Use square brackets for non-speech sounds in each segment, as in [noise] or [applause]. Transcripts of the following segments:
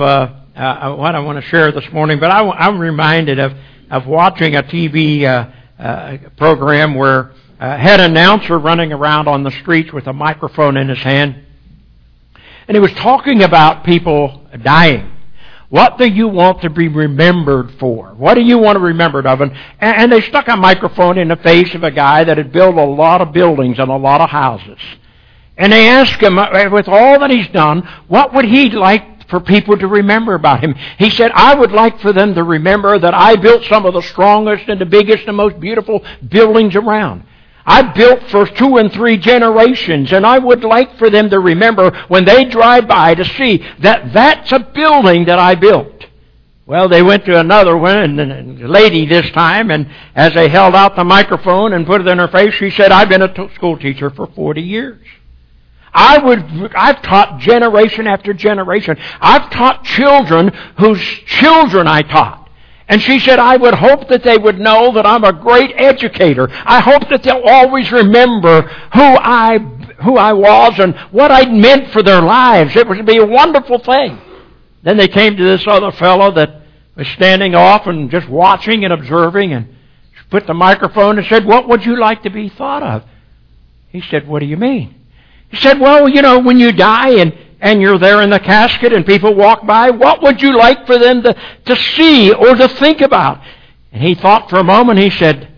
uh, uh, what I want to share this morning, but I, am reminded of, of watching a TV uh, uh, program where uh, had an announcer running around on the streets with a microphone in his hand, and he was talking about people dying. What do you want to be remembered for? What do you want to be remembered of? And, and they stuck a microphone in the face of a guy that had built a lot of buildings and a lot of houses. And they asked him, uh, with all that he's done, what would he like for people to remember about him. He said, I would like for them to remember that I built some of the strongest and the biggest and most beautiful buildings around. I built for two and three generations, and I would like for them to remember when they drive by to see that that's a building that I built. Well, they went to another one, and the lady this time, and as they held out the microphone and put it in her face, she said, I've been a school teacher for 40 years. I would, I've taught generation after generation. I've taught children whose children I taught. And she said, I would hope that they would know that I'm a great educator. I hope that they'll always remember who I, who I was and what I meant for their lives. It would be a wonderful thing. Then they came to this other fellow that was standing off and just watching and observing and put the microphone and said, what would you like to be thought of? He said, what do you mean? He said, well, you know, when you die and, and you're there in the casket and people walk by, what would you like for them to, to see or to think about? And he thought for a moment, he said,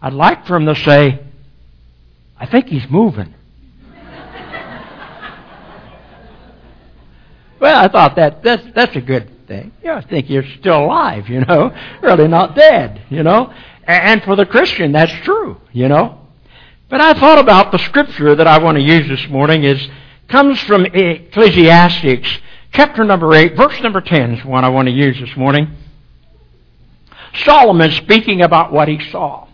I'd like for him to say, I think he's moving. [laughs] well, I thought that that's that's a good thing. Yeah, I think you're still alive, you know, really not dead, you know. And for the Christian, that's true, you know. But I thought about the scripture that I want to use this morning is comes from Ecclesiastes chapter number 8, verse number 10 is one I want to use this morning. Solomon speaking about what he saw.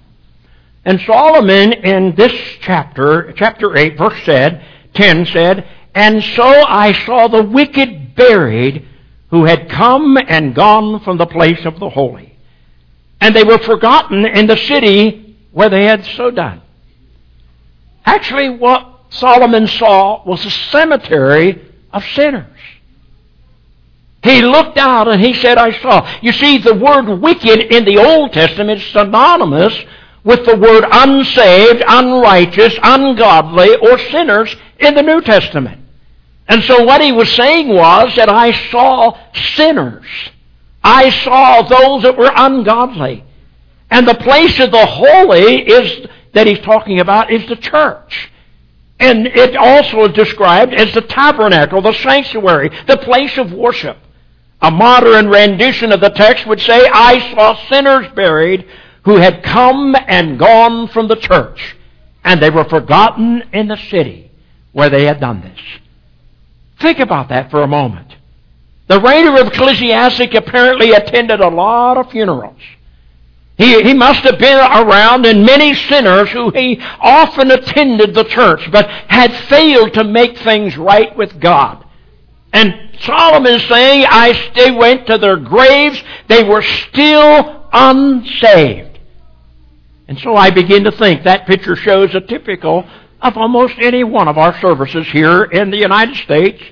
And Solomon in this chapter, chapter 8, verse said, 10 said, And so I saw the wicked buried who had come and gone from the place of the holy. And they were forgotten in the city where they had so done. Actually, what Solomon saw was a cemetery of sinners. He looked out and he said, I saw. You see, the word wicked in the Old Testament is synonymous with the word unsaved, unrighteous, ungodly, or sinners in the New Testament. And so what he was saying was that I saw sinners. I saw those that were ungodly. And the place of the holy is that he's talking about is the church. And it also is described as the tabernacle, the sanctuary, the place of worship. A modern rendition of the text would say, I saw sinners buried who had come and gone from the church, and they were forgotten in the city where they had done this. Think about that for a moment. The writer of Ecclesiastes apparently attended a lot of funerals. He, he must have been around in many sinners who he often attended the church, but had failed to make things right with God. And Solomon is saying, I they went to their graves, they were still unsaved. And so I begin to think that picture shows a typical of almost any one of our services here in the United States,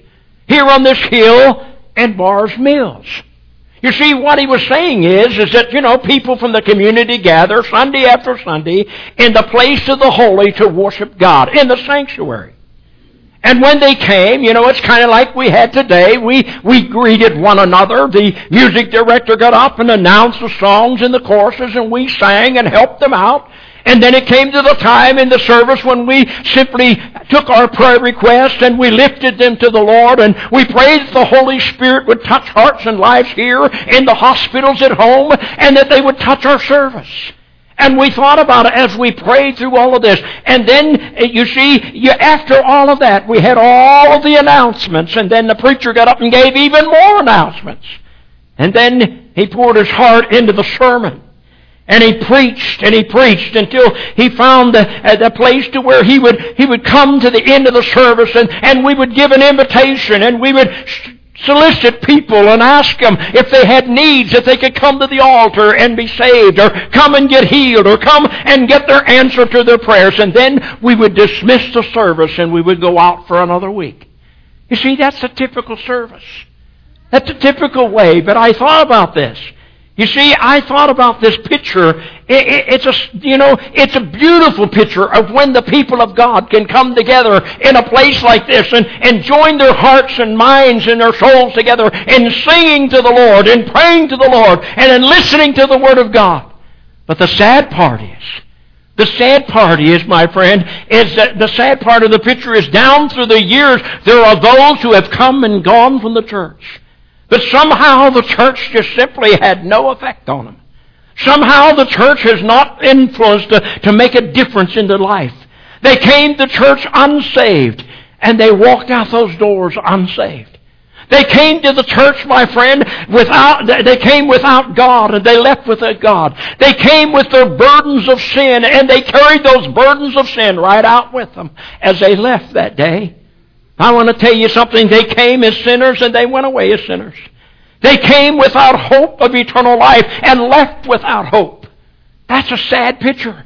here on this hill and Bars Mills. You see, what he was saying is, is that, you know, people from the community gather Sunday after Sunday in the place of the holy to worship God, in the sanctuary. And when they came, you know, it's kind of like we had today. We, we greeted one another. The music director got up and announced the songs and the choruses and we sang and helped them out. And then it came to the time in the service when we simply took our prayer requests and we lifted them to the Lord and we prayed that the Holy Spirit would touch hearts and lives here in the hospitals at home and that they would touch our service. And we thought about it as we prayed through all of this. And then, eh, you see, you, after all of that, we had all of the announcements and then the preacher got up and gave even more announcements. And then he poured his heart into the sermon. And he preached and he preached until he found the, uh, the place to where he would, he would come to the end of the service and, and we would give an invitation and we would solicit people and ask them if they had needs, if they could come to the altar and be saved or come and get healed or come and get their answer to their prayers. And then we would dismiss the service and we would go out for another week. You see, that's a typical service. That's a typical way, but I thought about this. You see, I thought about this picture. it's a, you know, it's a beautiful picture of when the people of God can come together in a place like this and, and join their hearts and minds and their souls together in singing to the Lord and praying to the Lord and in listening to the Word of God. But the sad part is, the sad part is, my friend, is that the sad part of the picture is down through the years, there are those who have come and gone from the church. But somehow the church just simply had no effect on them. Somehow the church has not influenced to, to make a difference in their life. They came to church unsaved, and they walked out those doors unsaved. They came to the church, my friend, without, they came without God and they left without God. They came with their burdens of sin and they carried those burdens of sin right out with them as they left that day. I want to tell you something. They came as sinners and they went away as sinners. They came without hope of eternal life and left without hope. That's a sad picture.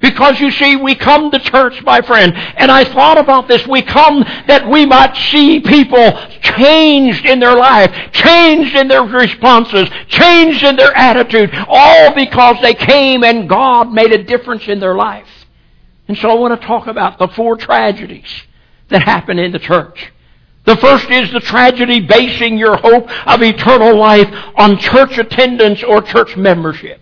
Because you see, we come to church, my friend, and I thought about this. We come that we might see people changed in their life, changed in their responses, changed in their attitude, all because they came and God made a difference in their life. And so I want to talk about the four tragedies that happen in the church. The first is the tragedy basing your hope of eternal life on church attendance or church membership.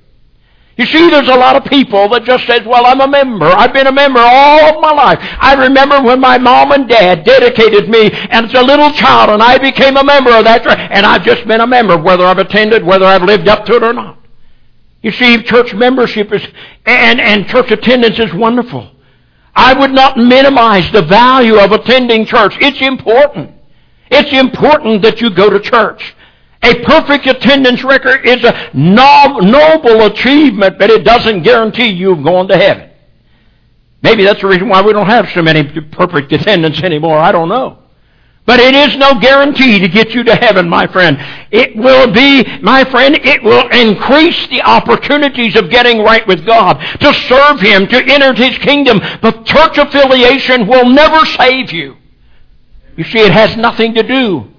You see, there's a lot of people that just says, well, I'm a member. I've been a member all of my life. I remember when my mom and dad dedicated me as a little child and I became a member of that church and I've just been a member whether I've attended, whether I've lived up to it or not. You see, church membership is, and, and church attendance is wonderful. I would not minimize the value of attending church. It's important. It's important that you go to church. A perfect attendance record is a noble achievement, but it doesn't guarantee you going to heaven. Maybe that's the reason why we don't have so many perfect attendance anymore. I don't know. But it is no guarantee to get you to heaven, my friend. It will be, my friend, it will increase the opportunities of getting right with God, to serve Him, to enter His kingdom. But church affiliation will never save you. You see, it has nothing to do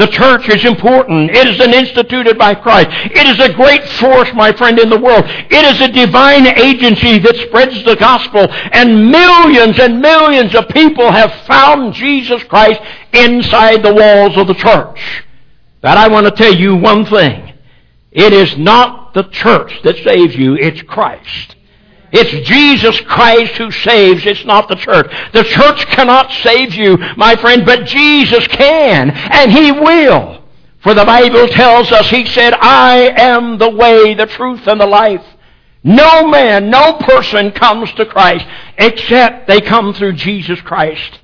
the church is important. It is an instituted by Christ. It is a great force, my friend, in the world. It is a divine agency that spreads the gospel. And millions and millions of people have found Jesus Christ inside the walls of the church. But I want to tell you one thing. It is not the church that saves you, it's Christ. It's Jesus Christ who saves. It's not the church. The church cannot save you, my friend, but Jesus can, and He will. For the Bible tells us, He said, I am the way, the truth, and the life. No man, no person comes to Christ except they come through Jesus Christ.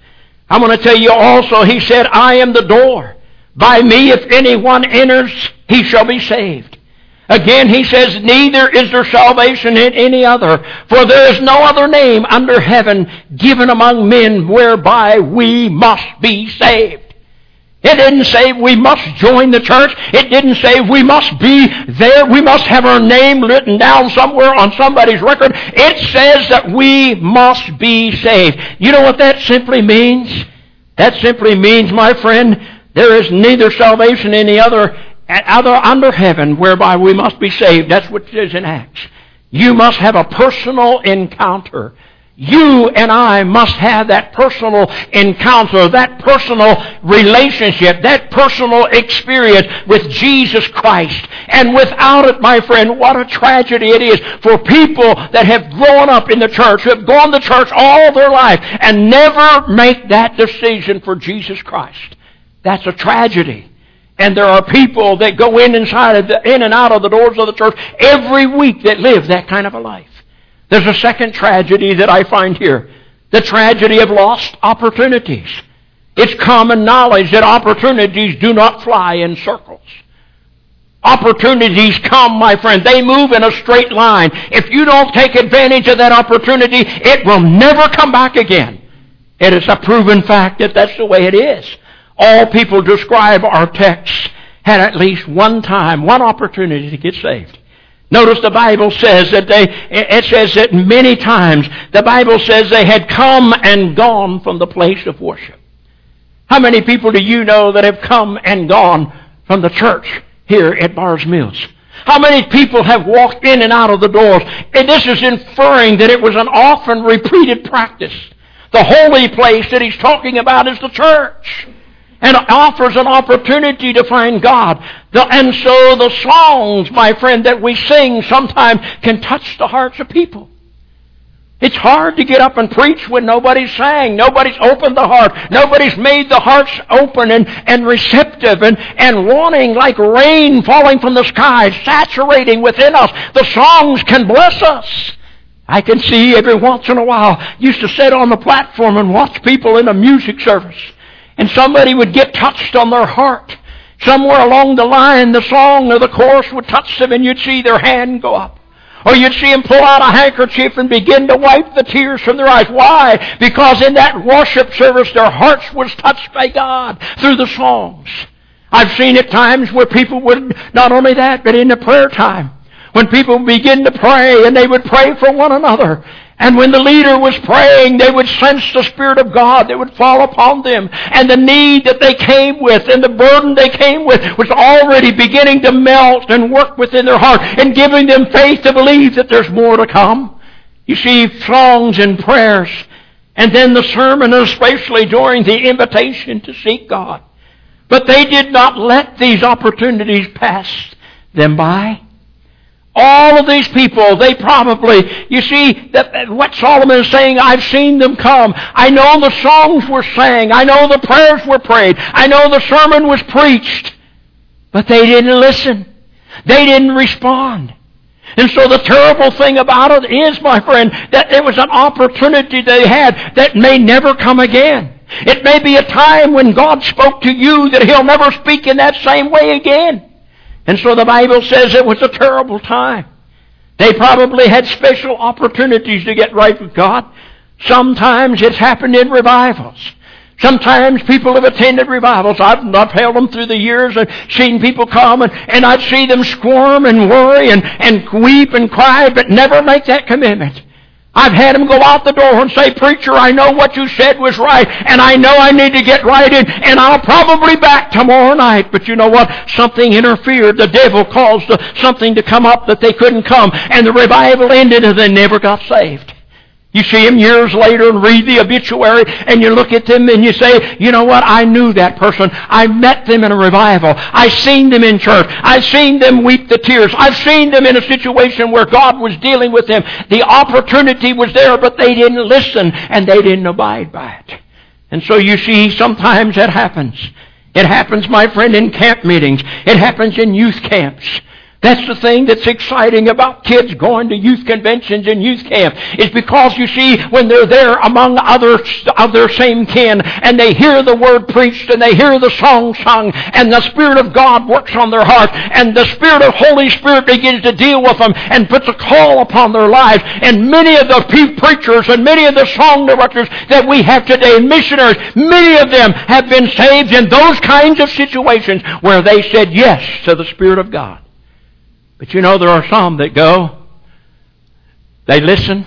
I'm going to tell you also, He said, I am the door. By me, if anyone enters, he shall be saved. Again, he says, Neither is there salvation in any other, for there is no other name under heaven given among men whereby we must be saved. It didn't say we must join the church. It didn't say we must be there. We must have our name written down somewhere on somebody's record. It says that we must be saved. You know what that simply means? That simply means, my friend, there is neither salvation in any other other under heaven whereby we must be saved. That's what it says in Acts. You must have a personal encounter. You and I must have that personal encounter, that personal relationship, that personal experience with Jesus Christ. And without it, my friend, what a tragedy it is for people that have grown up in the church, who have gone to church all their life, and never make that decision for Jesus Christ. That's a tragedy. And there are people that go in inside of the, in and out of the doors of the church every week that live that kind of a life. There's a second tragedy that I find here. The tragedy of lost opportunities. It's common knowledge that opportunities do not fly in circles. Opportunities come, my friend. They move in a straight line. If you don't take advantage of that opportunity, it will never come back again. It is a proven fact that that's the way it is all people describe our text had at least one time, one opportunity to get saved. Notice the Bible says that they, it says that many times, the Bible says they had come and gone from the place of worship. How many people do you know that have come and gone from the church here at Bars Mills? How many people have walked in and out of the doors? And this is inferring that it was an often repeated practice. The holy place that he's talking about is the church. And offers an opportunity to find God. and so the songs, my friend, that we sing sometimes can touch the hearts of people. It's hard to get up and preach when nobody's sang. Nobody's opened the heart. Nobody's made the hearts open and, and receptive and, and wanting like rain falling from the sky, saturating within us. The songs can bless us. I can see every once in a while, used to sit on the platform and watch people in a music service. And somebody would get touched on their heart. Somewhere along the line, the song or the chorus would touch them and you'd see their hand go up. Or you'd see them pull out a handkerchief and begin to wipe the tears from their eyes. Why? Because in that worship service, their hearts was touched by God through the songs. I've seen at times where people would, not only that, but in the prayer time, when people begin to pray and they would pray for one another. And when the leader was praying, they would sense the Spirit of God that would fall upon them. And the need that they came with and the burden they came with was already beginning to melt and work within their heart and giving them faith to believe that there's more to come. You see, songs and prayers. And then the sermon, especially during the invitation to seek God. But they did not let these opportunities pass them by. All of these people, they probably, you see, that, what Solomon is saying, I've seen them come. I know the songs were sang. I know the prayers were prayed. I know the sermon was preached. But they didn't listen. They didn't respond. And so the terrible thing about it is, my friend, that it was an opportunity they had that may never come again. It may be a time when God spoke to you that He'll never speak in that same way again. And so the Bible says it was a terrible time. They probably had special opportunities to get right with God. Sometimes it's happened in revivals. Sometimes people have attended revivals. I've, I've held them through the years and seen people come and, and I'd see them squirm and worry and, and weep and cry, but never make that commitment. I've had him go out the door and say, Preacher, I know what you said was right, and I know I need to get right in, and I'll probably back tomorrow night. But you know what? Something interfered. The devil caused something to come up that they couldn't come, and the revival ended and they never got saved. You see them years later and read the obituary and you look at them and you say, you know what? I knew that person. I met them in a revival. I seen them in church. I've seen them weep the tears. I've seen them in a situation where God was dealing with them. The opportunity was there, but they didn't listen and they didn't abide by it. And so you see, sometimes that happens. It happens, my friend, in camp meetings. It happens in youth camps. That's the thing that's exciting about kids going to youth conventions and youth camp is because you see when they're there among others of their same kin and they hear the word preached and they hear the song sung and the Spirit of God works on their heart and the Spirit of Holy Spirit begins to deal with them and puts a call upon their lives and many of the preachers and many of the song directors that we have today missionaries, many of them have been saved in those kinds of situations where they said yes to the Spirit of God. But you know, there are some that go, they listen,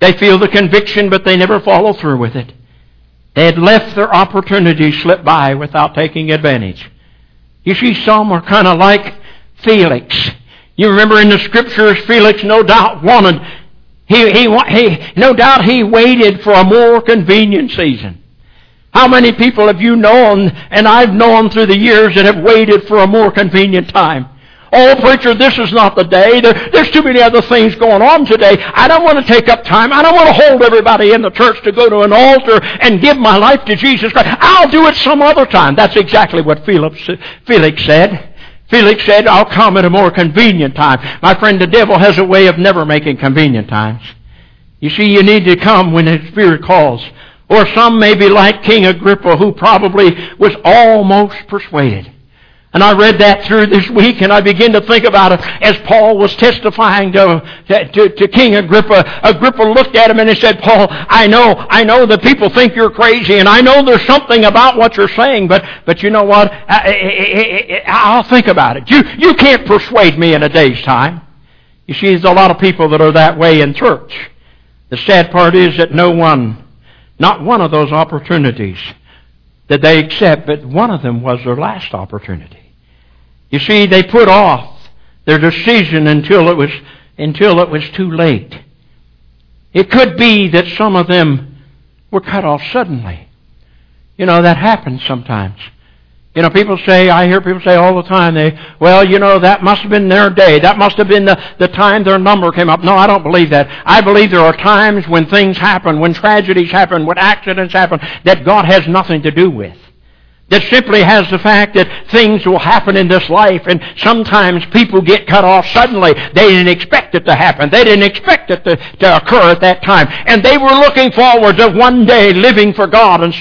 they feel the conviction, but they never follow through with it. They had left their opportunity slip by without taking advantage. You see, some are kind of like Felix. You remember in the scriptures, Felix no doubt wanted, he, he, he, no doubt he waited for a more convenient season. How many people have you known, and I've known through the years, that have waited for a more convenient time? Oh, preacher, this is not the day. There, there's too many other things going on today. I don't want to take up time. I don't want to hold everybody in the church to go to an altar and give my life to Jesus Christ. I'll do it some other time. That's exactly what Felix, Felix said. Felix said, I'll come at a more convenient time. My friend, the devil has a way of never making convenient times. You see, you need to come when the Spirit calls. Or some may be like King Agrippa, who probably was almost persuaded. And I read that through this week and I began to think about it as Paul was testifying to, to, to, King Agrippa. Agrippa looked at him and he said, Paul, I know, I know that people think you're crazy and I know there's something about what you're saying, but, but you know what? I, will think about it. You, you can't persuade me in a day's time. You see, there's a lot of people that are that way in church. The sad part is that no one, not one of those opportunities did they accept, but one of them was their last opportunity. You see, they put off their decision until it was, until it was too late. It could be that some of them were cut off suddenly. You know, that happens sometimes. You know, people say, I hear people say all the time, they, well, you know, that must have been their day. That must have been the, the time their number came up. No, I don't believe that. I believe there are times when things happen, when tragedies happen, when accidents happen, that God has nothing to do with that simply has the fact that things will happen in this life and sometimes people get cut off suddenly. They didn't expect it to happen. They didn't expect it to, to occur at that time. And they were looking forward to one day living for God and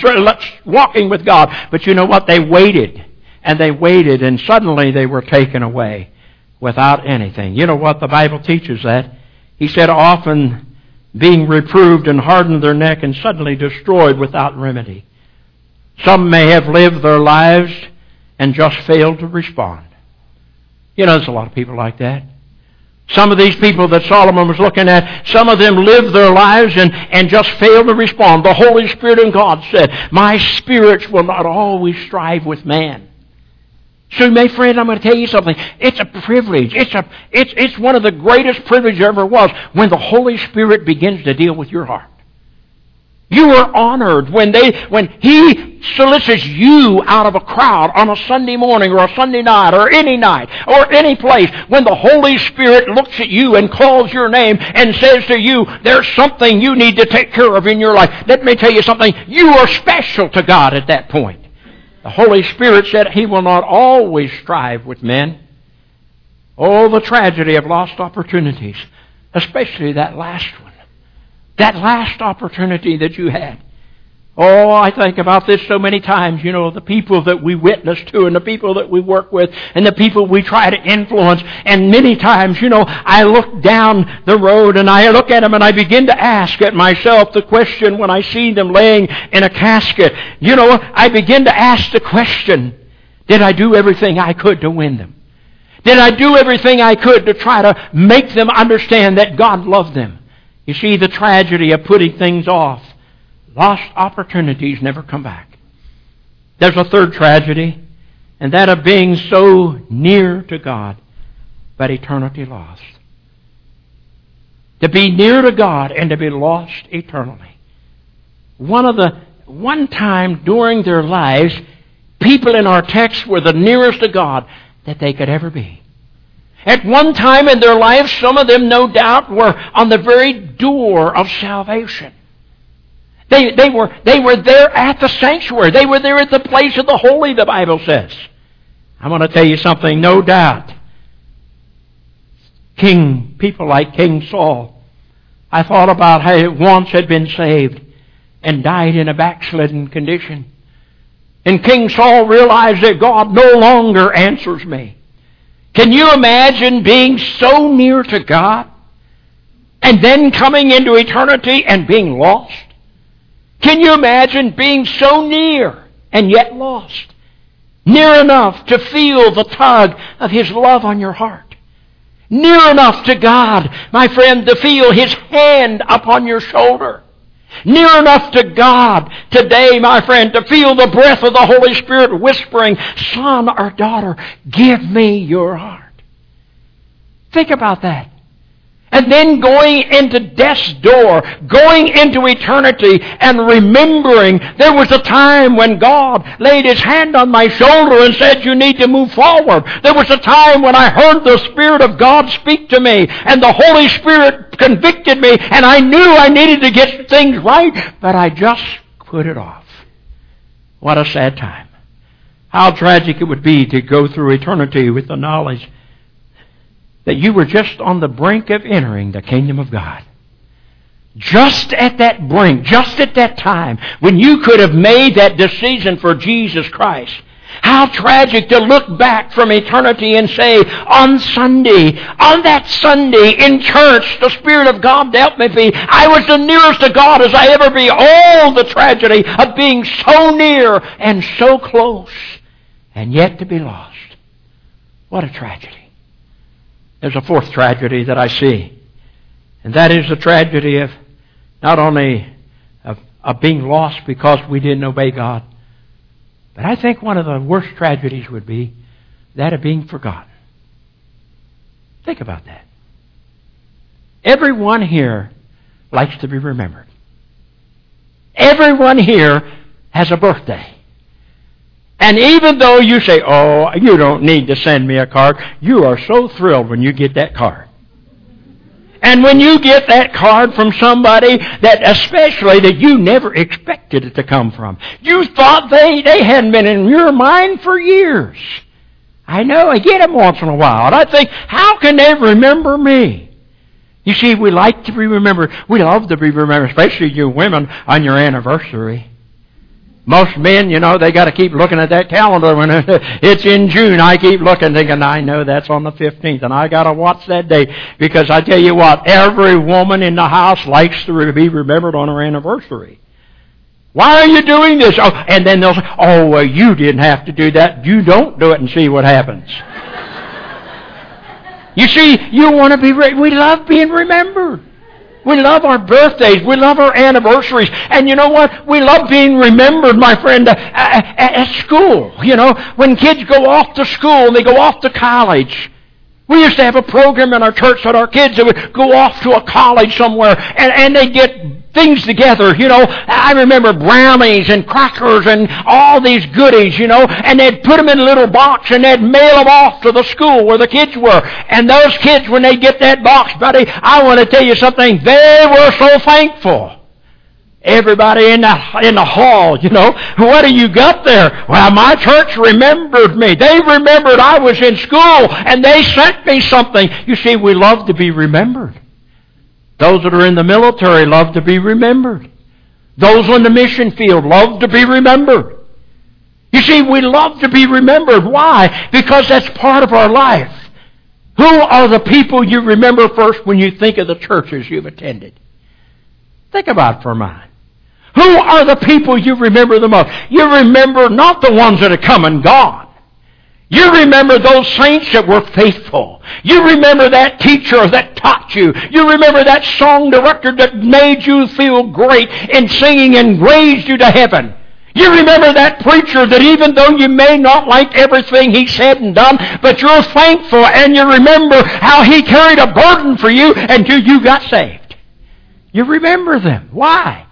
walking with God. But you know what? They waited. And they waited and suddenly they were taken away without anything. You know what? The Bible teaches that. He said often being reproved and hardened their neck and suddenly destroyed without remedy. Some may have lived their lives and just failed to respond. You know, there's a lot of people like that. Some of these people that Solomon was looking at, some of them lived their lives and, and just failed to respond. The Holy Spirit and God said, My spirits will not always strive with man. So, my friend, I'm going to tell you something. It's a privilege. It's, a, it's, it's one of the greatest privileges ever was when the Holy Spirit begins to deal with your heart. You are honored when they, when He solicits you out of a crowd on a Sunday morning or a Sunday night or any night or any place. When the Holy Spirit looks at you and calls your name and says to you, there's something you need to take care of in your life. Let me tell you something. You are special to God at that point. The Holy Spirit said He will not always strive with men. Oh, the tragedy of lost opportunities, especially that last one. That last opportunity that you had. Oh, I think about this so many times, you know, the people that we witness to and the people that we work with and the people we try to influence. And many times, you know, I look down the road and I look at them and I begin to ask at myself the question when I see them laying in a casket. You know, I begin to ask the question, did I do everything I could to win them? Did I do everything I could to try to make them understand that God loved them? You see the tragedy of putting things off. Lost opportunities never come back. There's a third tragedy, and that of being so near to God, but eternity lost. To be near to God and to be lost eternally. One of the one time during their lives, people in our text were the nearest to God that they could ever be. At one time in their lives, some of them, no doubt, were on the very door of salvation. They, they, were, they were there at the sanctuary. They were there at the place of the holy, the Bible says. I'm going to tell you something, no doubt. King, people like King Saul, I thought about how he once had been saved and died in a backslidden condition. And King Saul realized that God no longer answers me. Can you imagine being so near to God and then coming into eternity and being lost? Can you imagine being so near and yet lost? Near enough to feel the tug of His love on your heart. Near enough to God, my friend, to feel His hand upon your shoulder. Near enough to God today, my friend, to feel the breath of the Holy Spirit whispering, Son or daughter, give me your heart. Think about that. And then going into death's door, going into eternity, and remembering there was a time when God laid His hand on my shoulder and said, You need to move forward. There was a time when I heard the Spirit of God speak to me, and the Holy Spirit convicted me, and I knew I needed to get things right, but I just put it off. What a sad time. How tragic it would be to go through eternity with the knowledge that you were just on the brink of entering the kingdom of God. Just at that brink, just at that time, when you could have made that decision for Jesus Christ. How tragic to look back from eternity and say, on Sunday, on that Sunday in church, the Spirit of God dealt with me. I was the nearest to God as I ever be. Oh, the tragedy of being so near and so close and yet to be lost. What a tragedy. There's a fourth tragedy that I see, and that is the tragedy of not only of, of being lost because we didn't obey God, but I think one of the worst tragedies would be that of being forgotten. Think about that. Everyone here likes to be remembered. Everyone here has a birthday. And even though you say, oh, you don't need to send me a card, you are so thrilled when you get that card. And when you get that card from somebody that especially that you never expected it to come from, you thought they, they hadn't been in your mind for years. I know, I get them once in a while. And I think, how can they remember me? You see, we like to be remembered. We love to be remembered, especially you women on your anniversary. Most men, you know, they got to keep looking at that calendar when [laughs] it's in June. I keep looking, thinking, I know that's on the 15th, and I got to watch that day because I tell you what, every woman in the house likes to be remembered on her anniversary. Why are you doing this? Oh, and then they'll say, "Oh, well, you didn't have to do that. You don't do it and see what happens." [laughs] you see, you want to be. Re- we love being remembered. We love our birthdays. We love our anniversaries. And you know what? We love being remembered, my friend, uh, at school. You know, when kids go off to school and they go off to college. We used to have a program in our church that our kids would go off to a college somewhere and, and they get things together, you know. I remember brownies and crackers and all these goodies, you know, and they'd put them in a little box and they'd mail them off to the school where the kids were. And those kids, when they get that box, buddy, I want to tell you something, they were so thankful. Everybody in the, in the hall, you know, what do you got there? Well, my church remembered me. They remembered I was in school and they sent me something. You see, we love to be remembered. Those that are in the military love to be remembered. Those on the mission field love to be remembered. You see, we love to be remembered. Why? Because that's part of our life. Who are the people you remember first when you think of the churches you've attended? Think about it for a moment. Who are the people you remember the most? You remember not the ones that have come and gone. You remember those saints that were faithful. You remember that teacher that taught you. You remember that song director that made you feel great in singing and raised you to heaven. You remember that preacher that even though you may not like everything he said and done, but you're thankful and you remember how he carried a burden for you until you got saved. You remember them. Why?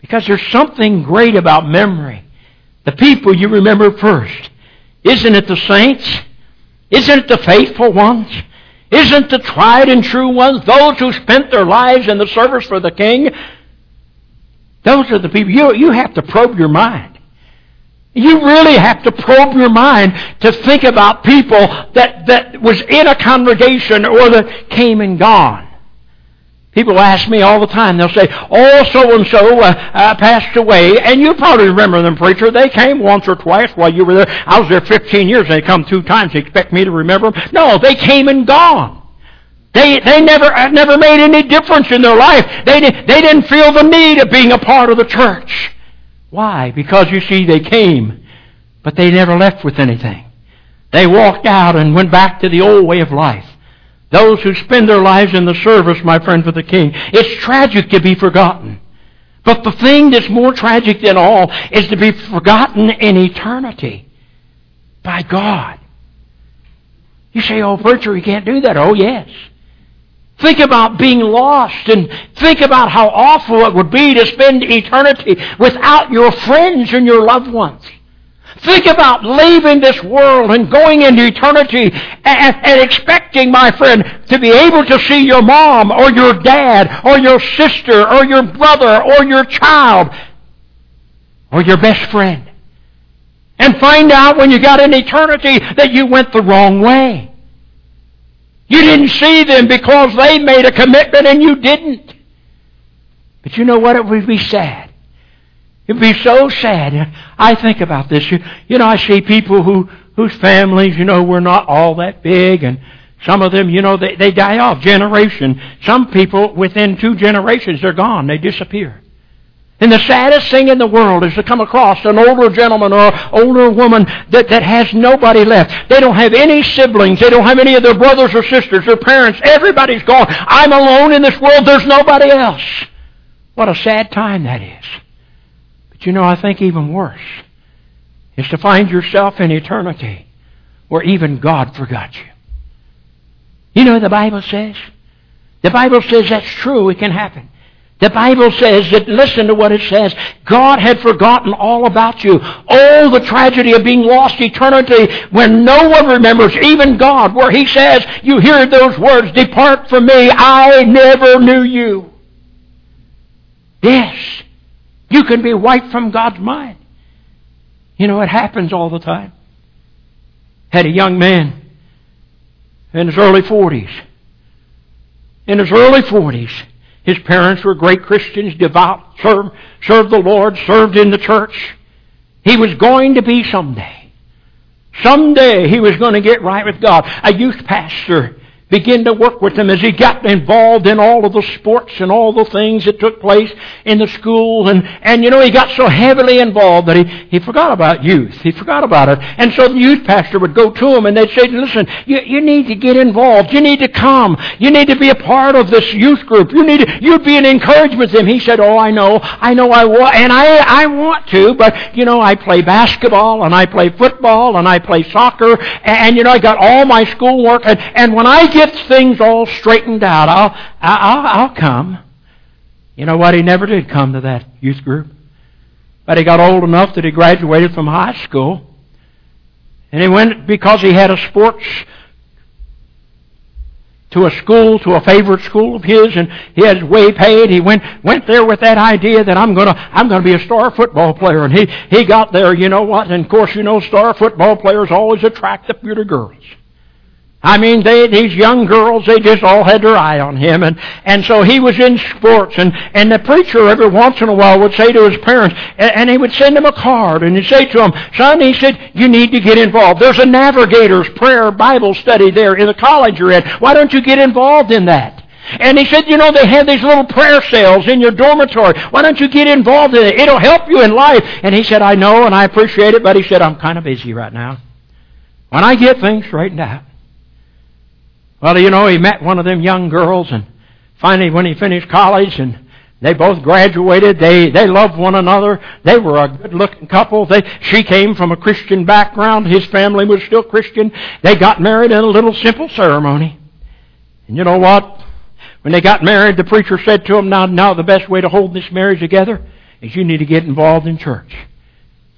Because there's something great about memory. The people you remember first. Isn't it the saints? Isn't it the faithful ones? Isn't the tried and true ones, those who spent their lives in the service for the King? Those are the people. You, you have to probe your mind. You really have to probe your mind to think about people that, that was in a congregation or that came and gone. People ask me all the time. They'll say, "Oh, so and so passed away," and you probably remember them, preacher. They came once or twice while you were there. I was there 15 years. They come two times. You expect me to remember them? No, they came and gone. They they never uh, never made any difference in their life. They they didn't feel the need of being a part of the church. Why? Because you see, they came, but they never left with anything. They walked out and went back to the old way of life. Those who spend their lives in the service, my friend, for the King. It's tragic to be forgotten. But the thing that's more tragic than all is to be forgotten in eternity by God. You say, oh, preacher, you can't do that. Oh, yes. Think about being lost and think about how awful it would be to spend eternity without your friends and your loved ones. Think about leaving this world and going into eternity and, and, expecting, my friend, to be able to see your mom or your dad or your sister or your brother or your child or your best friend. And find out when you got in eternity that you went the wrong way. You didn't see them because they made a commitment and you didn't. But you know what? It would be sad It'd be so sad. I think about this. You, you know, I see people who, whose families, you know, were not all that big and some of them, you know, they, they die off generation. Some people, within two generations, they're gone. They disappear. And the saddest thing in the world is to come across an older gentleman or older woman that, that has nobody left. They don't have any siblings. They don't have any of their brothers or sisters, their parents. Everybody's gone. I'm alone in this world. There's nobody else. What a sad time that is. You know, I think even worse is to find yourself in eternity where even God forgot you. You know the Bible says? The Bible says that's true. It can happen. The Bible says that, listen to what it says. God had forgotten all about you. Oh, the tragedy of being lost eternity when no one remembers, even God, where He says, you hear those words, depart from me, I never knew you. Yes, you can be wiped from God's mind. You know, it happens all the time. Had a young man in his early 40s. In his early 40s his parents were great Christians, devout, served, served the Lord, served in the church. He was going to be someday. Someday he was going to get right with God. A youth pastor begin to work with him as he got involved in all of the sports and all the things that took place in the school. And, and you know, he got so heavily involved that he, he forgot about youth. He forgot about it. And so the youth pastor would go to him and they'd say, listen, you, you need to get involved. You need to come. You need to be a part of this youth group. You need to, you'd be an encouragement to him. He said, oh, I know. I know I want, and I, I want to, but you know, I play basketball and I play football and I play soccer and, and you know, I got all my schoolwork and, and when I gets things all straightened out, I'll, I'll, I'll come. You know what? He never did come to that youth group. But he got old enough that he graduated from high school. And he went because he had a sports to a school, to a favorite school of his, and he had way paid. He went went there with that idea that I'm gonna I'm gonna be a star football player. And he he got there. You know what? And of course, you know, star football players always attract the beauty girls. I mean, they, these young girls, they just all had their eye on him. And, and so he was in sports. And, and the preacher every once in a while would say to his parents, and, and he would send them a card, and he'd say to them, son, he said, you need to get involved. There's a navigator's prayer Bible study there in the college you're in. Why don't you get involved in that? And he said, you know, they have these little prayer cells in your dormitory. Why don't you get involved in it? It'll help you in life. And he said, I know and I appreciate it, but he said, I'm kind of busy right now. When I get things straightened out, well, you know, he met one of them young girls, and finally, when he finished college, and they both graduated. They they loved one another. They were a good-looking couple. They she came from a Christian background. His family was still Christian. They got married in a little simple ceremony. And you know what? When they got married, the preacher said to them, "Now, now the best way to hold this marriage together is you need to get involved in church."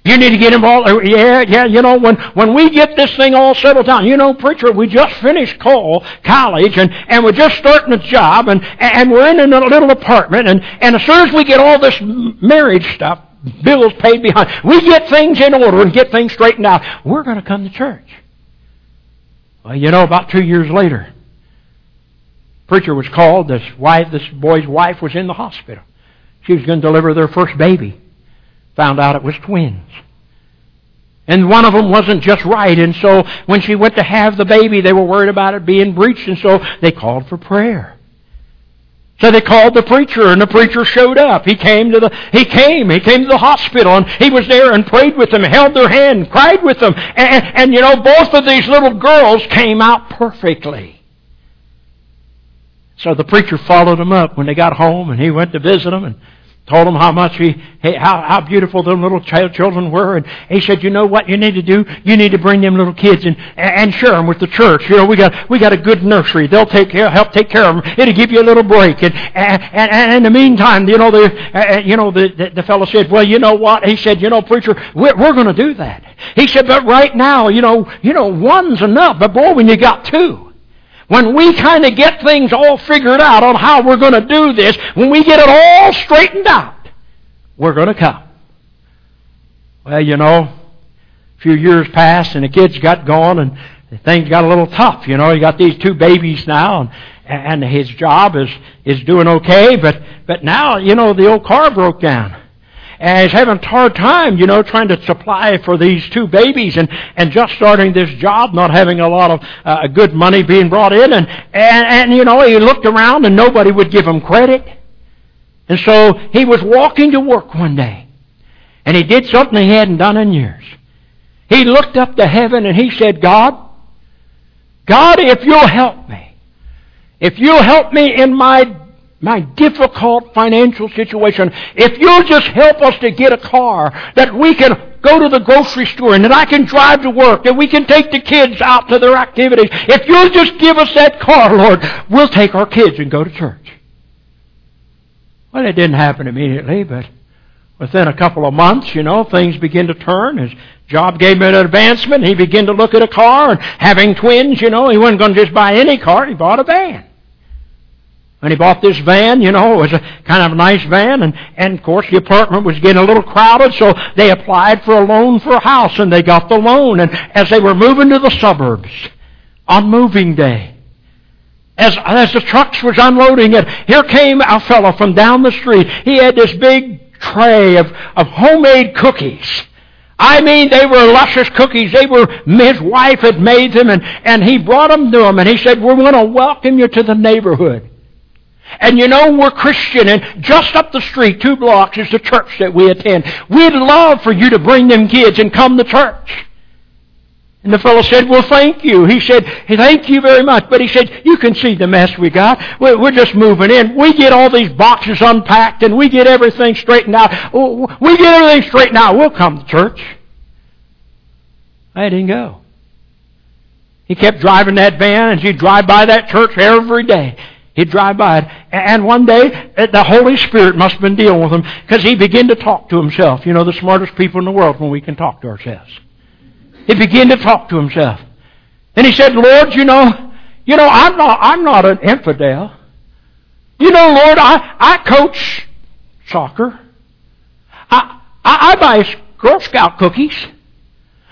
You need to get involved. Uh, yeah, yeah, you know, when, when we get this thing all settled down, you know, preacher, we just finished call, college and, and we're just starting a job and, and we're in a little apartment and, and as soon as we get all this marriage stuff, bills paid behind, we get things in order and get things straightened out, we're going to come to church. Well, you know, about two years later, preacher was called, this wife, this boy's wife was in the hospital. She was going to deliver their first baby found out it was twins. And one of them wasn't just right, and so when she went to have the baby, they were worried about it being breached, and so they called for prayer. So they called the preacher, and the preacher showed up. He came to the, he came, he came to the hospital, and he was there and prayed with them, held their hand, cried with them, and, and you know, both of these little girls came out perfectly. So the preacher followed them up when they got home, and he went to visit them, and told them how much he, how, how beautiful them little child children were. And he said, you know what you need to do? You need to bring them little kids and, and share them with the church. You know, we got, we got a good nursery. They'll take care, help take care of them. It'll give you a little break. And, and, and in the meantime, you know, the, uh, you know, the, the, the fellow said, well, you know what? He said, you know, preacher, we're, we're going to do that. He said, but right now, you know, you know, one's enough. But boy, when you got two, when we kind of get things all figured out on how we're going to do this, when we get it all straightened out, we're going to come. Well, you know, a few years passed and the kids got gone and things got a little tough. You know, he got these two babies now and, and his job is, is doing okay, but, but now, you know, the old car broke down and he's having a hard time, you know, trying to supply for these two babies and, and just starting this job, not having a lot of uh, good money being brought in. And, and, and, you know, he looked around and nobody would give him credit. And so he was walking to work one day. And he did something he hadn't done in years. He looked up to heaven and he said, God, God, if you'll help me, if you'll help me in my my difficult financial situation, if you'll just help us to get a car that we can go to the grocery store and that I can drive to work, and we can take the kids out to their activities. If you'll just give us that car, Lord, we'll take our kids and go to church. Well, it didn't happen immediately, but within a couple of months, you know, things begin to turn. His job gave him an advancement. He began to look at a car and having twins, you know, he wasn't going to just buy any car. He bought a van. And he bought this van, you know, it was a kind of a nice van, and, and of course the apartment was getting a little crowded, so they applied for a loan for a house, and they got the loan. And as they were moving to the suburbs on moving day, as, as the trucks was unloading it, here came a fellow from down the street. He had this big tray of, of homemade cookies. I mean, they were luscious cookies. They were, his wife had made them, and, and he brought them to him, and he said, we're going to welcome you to the neighborhood. And you know, we're Christian, and just up the street, two blocks, is the church that we attend. We'd love for you to bring them kids and come to church. And the fellow said, well, thank you. He said, thank you very much. But he said, you can see the mess we got. We're just moving in. We get all these boxes unpacked and we get everything straightened out. We get everything straightened out. We'll come to church. I didn't go. He kept driving that van and he'd drive by that church every day. He'd drive by it. And one day, uh, the Holy Spirit must have been dealing with him because he began to talk to himself. You know, the smartest people in the world when we can talk to ourselves. He began to talk to himself. And he said, Lord, you know, you know, I'm not, I'm not an infidel. You know, Lord, I, I coach soccer. I, I, I buy Girl Scout cookies.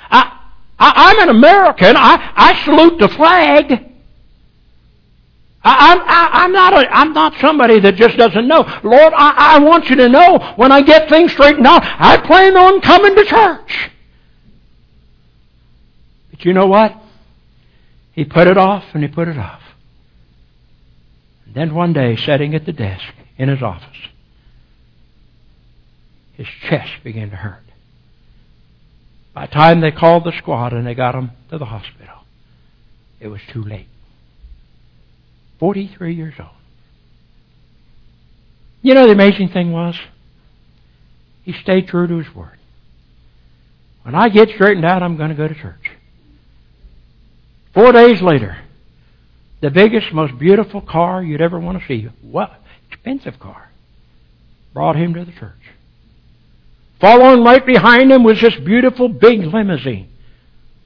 I, I, I'm an American. I, I salute the flag. I, I, I'm, not a, I'm not somebody that just doesn't know. Lord, I, I want you to know when I get things straightened out, I plan on coming to church. But you know what? He put it off and he put it off. And then one day, sitting at the desk in his office, his chest began to hurt. By the time they called the squad and they got him to the hospital, it was too late. 43 years old. You know the amazing thing was? He stayed true to his word. When I get straightened out, I'm going to go to church. Four days later, the biggest, most beautiful car you'd ever want to see, what expensive car, brought him to the church. Following right behind him was this beautiful big limousine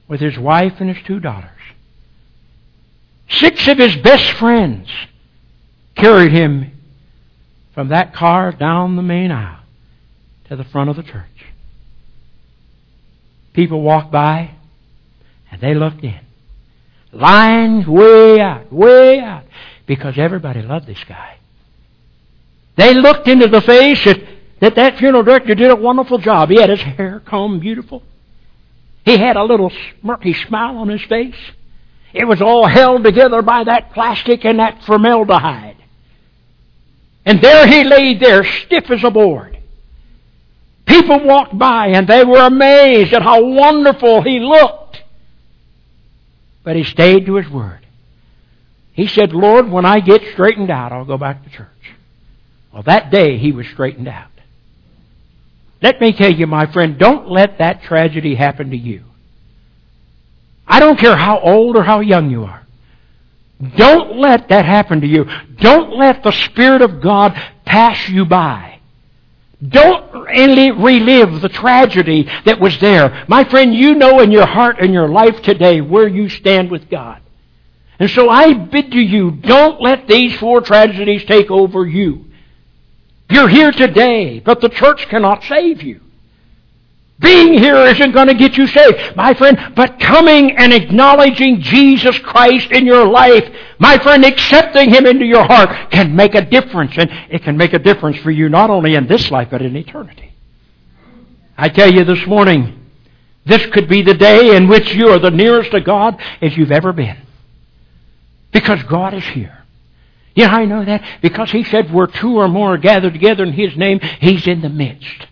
with his wife and his two daughters. Six of his best friends carried him from that car down the main aisle to the front of the church. People walked by and they looked in. Lines way out, way out, because everybody loved this guy. They looked into the face that, that that funeral director did a wonderful job. He had his hair combed beautiful. He had a little smirky smile on his face. It was all held together by that plastic and that formaldehyde. And there he lay there, stiff as a board. People walked by and they were amazed at how wonderful he looked. But he stayed to his word. He said, Lord, when I get straightened out, I'll go back to church. Well, that day he was straightened out. Let me tell you, my friend, don't let that tragedy happen to you. I don't care how old or how young you are. Don't let that happen to you. Don't let the Spirit of God pass you by. Don't relive the tragedy that was there. My friend, you know in your heart and your life today where you stand with God. And so I bid to you, don't let these four tragedies take over you. You're here today, but the church cannot save you. Being here isn't going to get you saved, my friend, but coming and acknowledging Jesus Christ in your life, my friend, accepting Him into your heart can make a difference. And it can make a difference for you not only in this life, but in eternity. I tell you this morning, this could be the day in which you are the nearest to God as you've ever been. Because God is here. Yeah, I know that because He said where two or more are gathered together in His name, He's in the midst.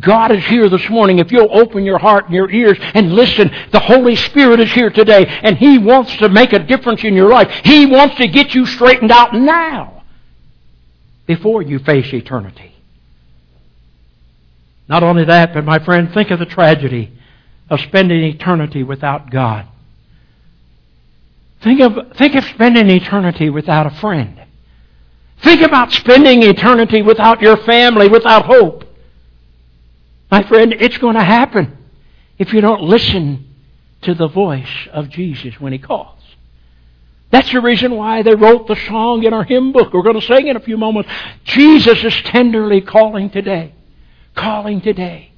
God is here this morning. If you'll open your heart and your ears and listen, the Holy Spirit is here today and He wants to make a difference in your life. He wants to get you straightened out now. before you face eternity. Not only that, but my friend, think of the tragedy of spending eternity without God. Think of, think of spending eternity without a friend. Think about spending eternity without your family, without hope. My friend, it's going to happen if you don't listen to the voice of Jesus when He calls. That's the reason why they wrote the song in our hymn book. We're going to sing in a few moments. Jesus is tenderly calling today. Calling today.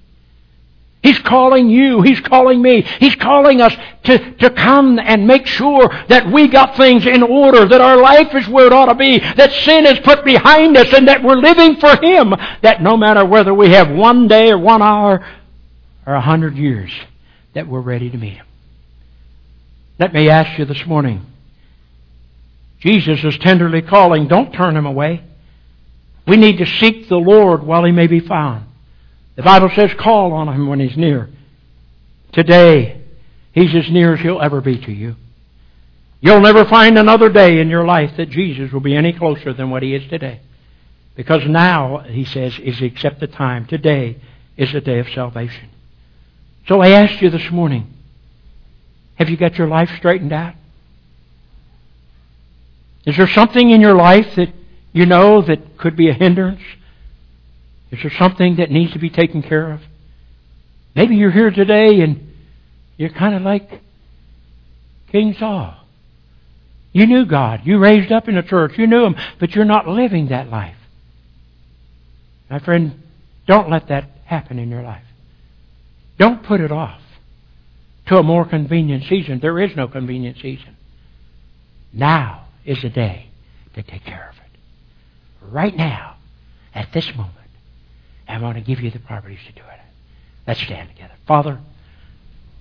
He's calling you. He's calling me. He's calling us to, to come and make sure that we got things in order, that our life is where it ought to be, that sin is put behind us, and that we're living for Him. That no matter whether we have one day or one hour or a hundred years, that we're ready to meet Him. Let me ask you this morning Jesus is tenderly calling, don't turn him away. We need to seek the Lord while he may be found. The Bible says, call on him when he's near. Today, he's as near as he'll ever be to you. You'll never find another day in your life that Jesus will be any closer than what he is today. Because now, he says, is the accepted time. Today is the day of salvation. So I asked you this morning, have you got your life straightened out? Is there something in your life that you know that could be a hindrance? Is there something that needs to be taken care of? Maybe you're here today and you're kind of like King Saul. You knew God. You raised up in the church. You knew Him, but you're not living that life. My friend, don't let that happen in your life. Don't put it off to a more convenient season. There is no convenient season. Now is the day to take care of it. Right now, at this moment, I want to give you the properties to do it. Let's stand together. Father,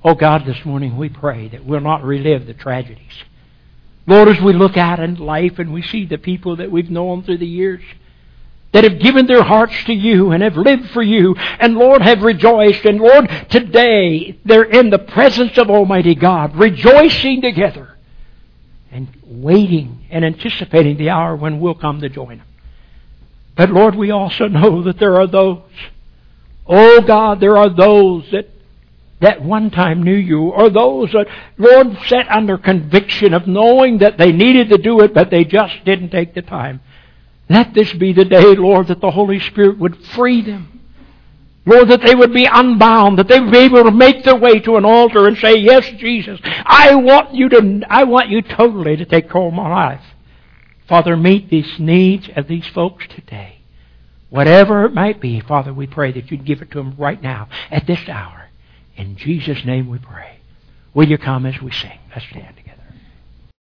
oh God, this morning we pray that we'll not relive the tragedies. Lord, as we look out in life and we see the people that we've known through the years, that have given their hearts to you and have lived for you, and Lord, have rejoiced. And Lord, today they're in the presence of Almighty God, rejoicing together and waiting and anticipating the hour when we'll come to join them. But Lord, we also know that there are those, oh God, there are those that that one time knew you, or those that, Lord, sat under conviction of knowing that they needed to do it, but they just didn't take the time. Let this be the day, Lord, that the Holy Spirit would free them Lord, that they would be unbound, that they would be able to make their way to an altar and say, Yes, Jesus, I want you to, I want you totally to take hold of my life. Father, meet these needs of these folks today. Whatever it might be, Father, we pray that you'd give it to them right now, at this hour. In Jesus' name we pray. Will you come as we sing? Let's stand